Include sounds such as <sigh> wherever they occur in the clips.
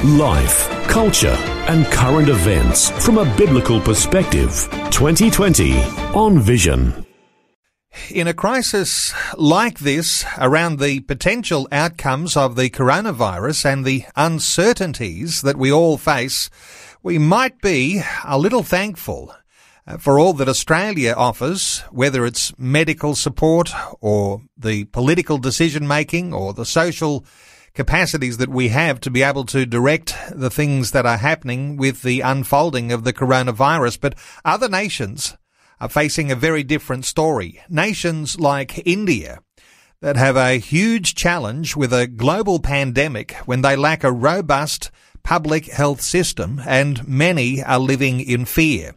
Life, culture, and current events from a biblical perspective. 2020 on Vision. In a crisis like this, around the potential outcomes of the coronavirus and the uncertainties that we all face, we might be a little thankful uh, for all that Australia offers, whether it's medical support or the political decision making or the social capacities that we have to be able to direct the things that are happening with the unfolding of the coronavirus. But other nations are facing a very different story. Nations like India that have a huge challenge with a global pandemic when they lack a robust public health system and many are living in fear.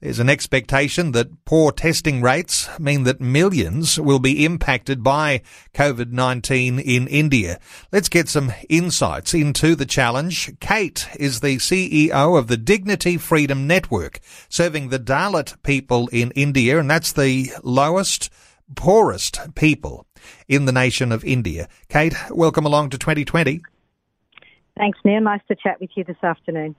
There's an expectation that poor testing rates mean that millions will be impacted by COVID-19 in India. Let's get some insights into the challenge. Kate is the CEO of the Dignity Freedom Network, serving the Dalit people in India, and that's the lowest, poorest people in the nation of India. Kate, welcome along to 2020. Thanks, Neil. Nice to chat with you this afternoon.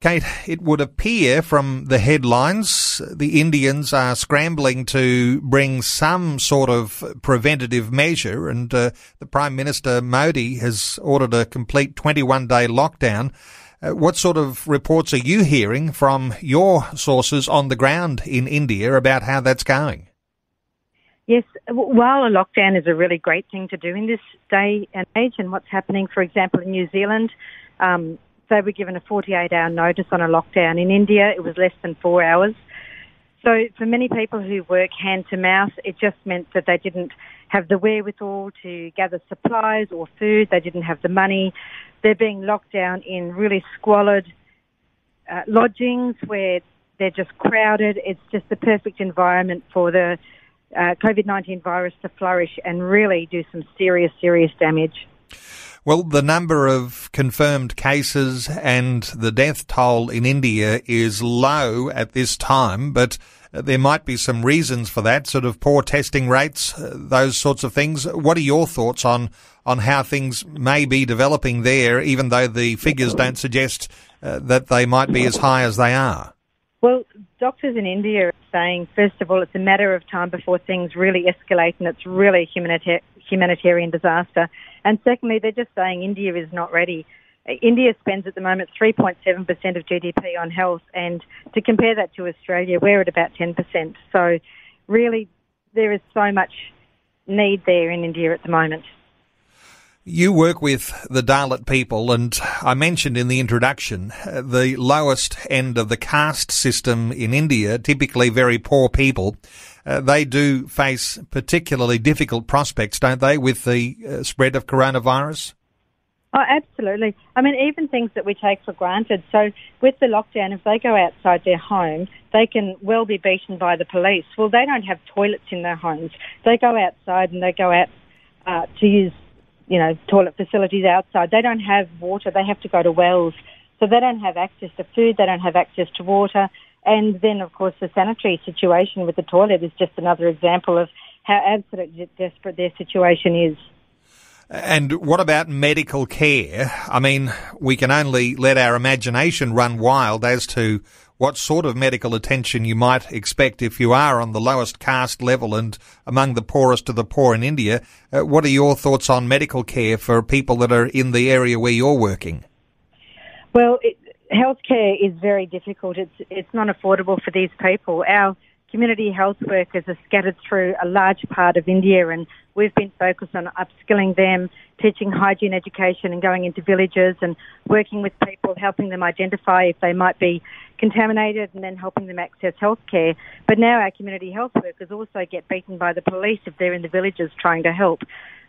Kate, it would appear from the headlines the Indians are scrambling to bring some sort of preventative measure, and uh, the Prime Minister Modi has ordered a complete 21 day lockdown. Uh, what sort of reports are you hearing from your sources on the ground in India about how that's going? Yes, while a lockdown is a really great thing to do in this day and age, and what's happening, for example, in New Zealand, um, they were given a 48 hour notice on a lockdown. In India, it was less than four hours. So for many people who work hand to mouth, it just meant that they didn't have the wherewithal to gather supplies or food. They didn't have the money. They're being locked down in really squalid uh, lodgings where they're just crowded. It's just the perfect environment for the uh, COVID-19 virus to flourish and really do some serious, serious damage. Well, the number of confirmed cases and the death toll in India is low at this time, but there might be some reasons for that, sort of poor testing rates, uh, those sorts of things. What are your thoughts on, on how things may be developing there, even though the figures don't suggest uh, that they might be as high as they are? Well, doctors in India are saying, first of all, it's a matter of time before things really escalate and it's really a humanita- humanitarian disaster. And secondly, they're just saying India is not ready. India spends at the moment 3.7% of GDP on health, and to compare that to Australia, we're at about 10%. So, really, there is so much need there in India at the moment. You work with the Dalit people, and I mentioned in the introduction uh, the lowest end of the caste system in India, typically very poor people uh, they do face particularly difficult prospects, don't they, with the uh, spread of coronavirus? Oh, absolutely. I mean, even things that we take for granted. So, with the lockdown, if they go outside their home, they can well be beaten by the police. Well, they don't have toilets in their homes. They go outside and they go out uh, to use, you know, toilet facilities outside. They don't have water. They have to go to wells. So they don't have access to food. They don't have access to water. And then, of course, the sanitary situation with the toilet is just another example of how absolutely desperate their situation is. And what about medical care? I mean, we can only let our imagination run wild as to what sort of medical attention you might expect if you are on the lowest caste level and among the poorest of the poor in India. Uh, what are your thoughts on medical care for people that are in the area where you're working? Well, it, healthcare is very difficult. It's it's not affordable for these people. Our community health workers are scattered through a large part of India, and we've been focused on upskilling them, teaching hygiene education, and going into villages and working with people, helping them identify if they might be contaminated, and then helping them access healthcare. But now our community health workers also get beaten by the police if they're in the villages trying to help.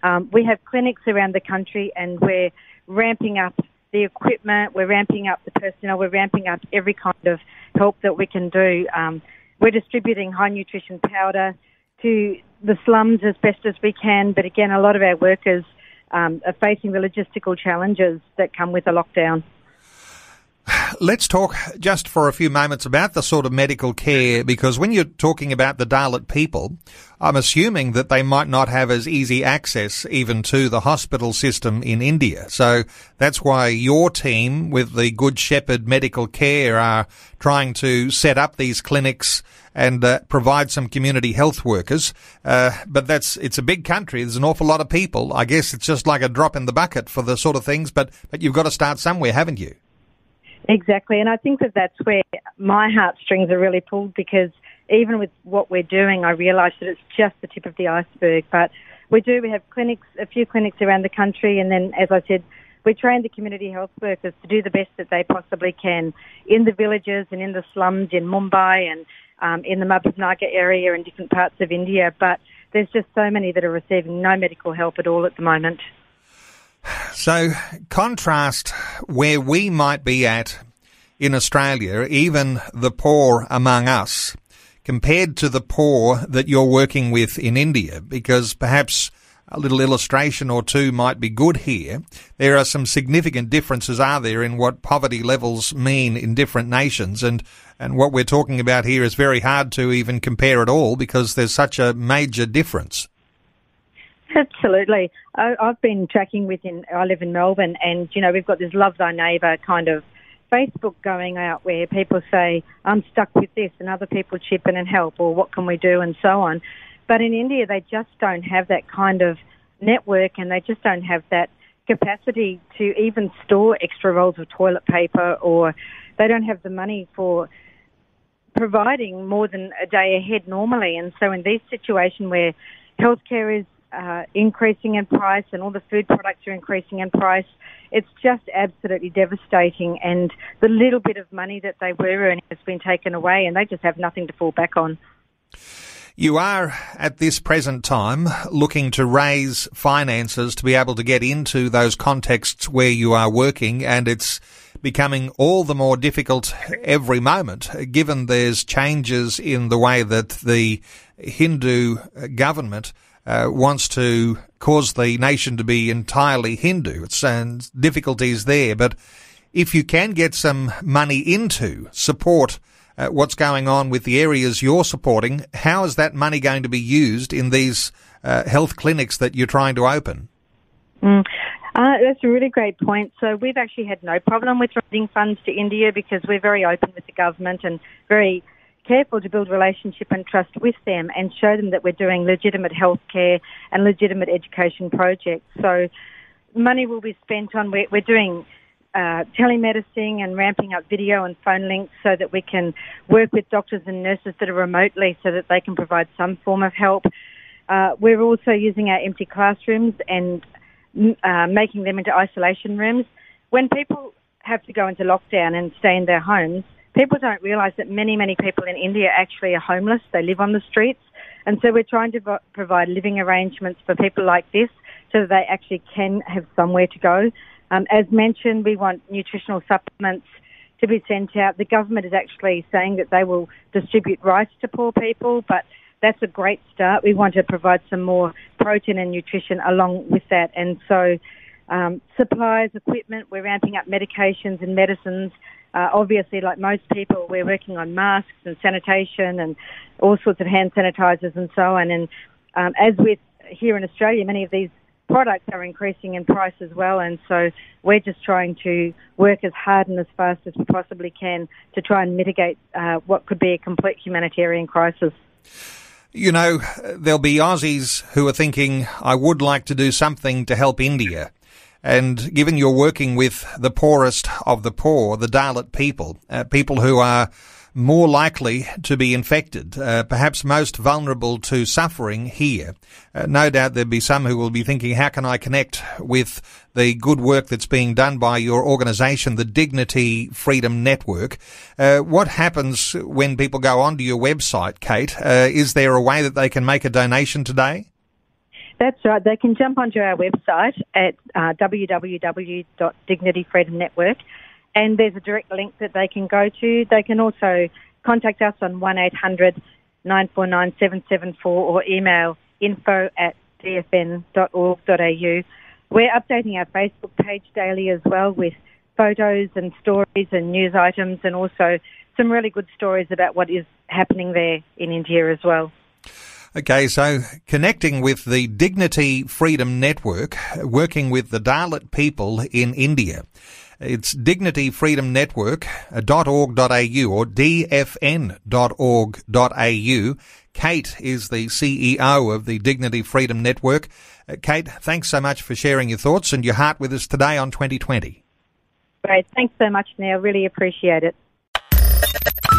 Um, we have clinics around the country, and we're ramping up the equipment, we're ramping up the personnel, we're ramping up every kind of help that we can do. Um, we're distributing high nutrition powder to the slums as best as we can, but again, a lot of our workers um, are facing the logistical challenges that come with a lockdown. Let's talk just for a few moments about the sort of medical care because when you're talking about the Dalit people, I'm assuming that they might not have as easy access even to the hospital system in India. So that's why your team with the Good Shepherd Medical Care are trying to set up these clinics and uh, provide some community health workers. Uh, but that's it's a big country. There's an awful lot of people. I guess it's just like a drop in the bucket for the sort of things. But but you've got to start somewhere, haven't you? Exactly, and I think that that's where my heartstrings are really pulled because even with what we're doing, I realise that it's just the tip of the iceberg. But we do, we have clinics, a few clinics around the country, and then, as I said, we train the community health workers to do the best that they possibly can in the villages and in the slums in Mumbai and um, in the Mahbubnagar area and different parts of India. But there's just so many that are receiving no medical help at all at the moment. <sighs> So, contrast where we might be at in Australia, even the poor among us, compared to the poor that you're working with in India, because perhaps a little illustration or two might be good here. There are some significant differences, are there, in what poverty levels mean in different nations, and and what we're talking about here is very hard to even compare at all because there's such a major difference. Absolutely. I, have been tracking within, I live in Melbourne, and, you know, we've got this Love Thy Neighbour kind of Facebook going out where people say, I'm stuck with this, and other people chip in and help, or what can we do, and so on. But in India, they just don't have that kind of network, and they just don't have that capacity to even store extra rolls of toilet paper, or they don't have the money for providing more than a day ahead normally. And so, in these situations where healthcare is uh, increasing in price and all the food products are increasing in price. It's just absolutely devastating. And the little bit of money that they were earning has been taken away and they just have nothing to fall back on. You are at this present time looking to raise finances to be able to get into those contexts where you are working and it's becoming all the more difficult every moment given there's changes in the way that the Hindu government uh, wants to cause the nation to be entirely Hindu. It's and difficulties there, but if you can get some money into support uh, what's going on with the areas you're supporting, how is that money going to be used in these uh, health clinics that you're trying to open? Mm. Uh, that's a really great point. So we've actually had no problem with raising funds to India because we're very open with the government and very careful to build relationship and trust with them and show them that we're doing legitimate healthcare and legitimate education projects. So money will be spent on, we're, we're doing uh, telemedicine and ramping up video and phone links so that we can work with doctors and nurses that are remotely so that they can provide some form of help. Uh, we're also using our empty classrooms and uh, making them into isolation rooms. When people have to go into lockdown and stay in their homes, people don't realise that many, many people in India actually are homeless. They live on the streets. And so we're trying to provide living arrangements for people like this so that they actually can have somewhere to go. Um, as mentioned, we want nutritional supplements to be sent out. The government is actually saying that they will distribute rice to poor people, but that's a great start. We want to provide some more protein and nutrition along with that. And so, um, supplies, equipment, we're ramping up medications and medicines uh, obviously, like most people, we're working on masks and sanitation and all sorts of hand sanitizers and so on. And um, as with here in Australia, many of these products are increasing in price as well. And so we're just trying to work as hard and as fast as we possibly can to try and mitigate uh, what could be a complete humanitarian crisis. You know, there'll be Aussies who are thinking, I would like to do something to help India. And given you're working with the poorest of the poor, the Dalit people, uh, people who are more likely to be infected, uh, perhaps most vulnerable to suffering here. Uh, no doubt there'll be some who will be thinking, how can I connect with the good work that's being done by your organisation, the Dignity Freedom Network? Uh, what happens when people go onto your website, Kate? Uh, is there a way that they can make a donation today? That's right. They can jump onto our website at uh, www.dignityfreedomnetwork and there's a direct link that they can go to. They can also contact us on 1800 949 774 or email info at dfn.org.au. We're updating our Facebook page daily as well with photos and stories and news items and also some really good stories about what is happening there in India as well. Okay, so connecting with the Dignity Freedom Network, working with the Dalit people in India. It's dignityfreedomnetwork.org.au or dfn.org.au. Kate is the CEO of the Dignity Freedom Network. Uh, Kate, thanks so much for sharing your thoughts and your heart with us today on 2020. Great. Thanks so much, Neil. Really appreciate it.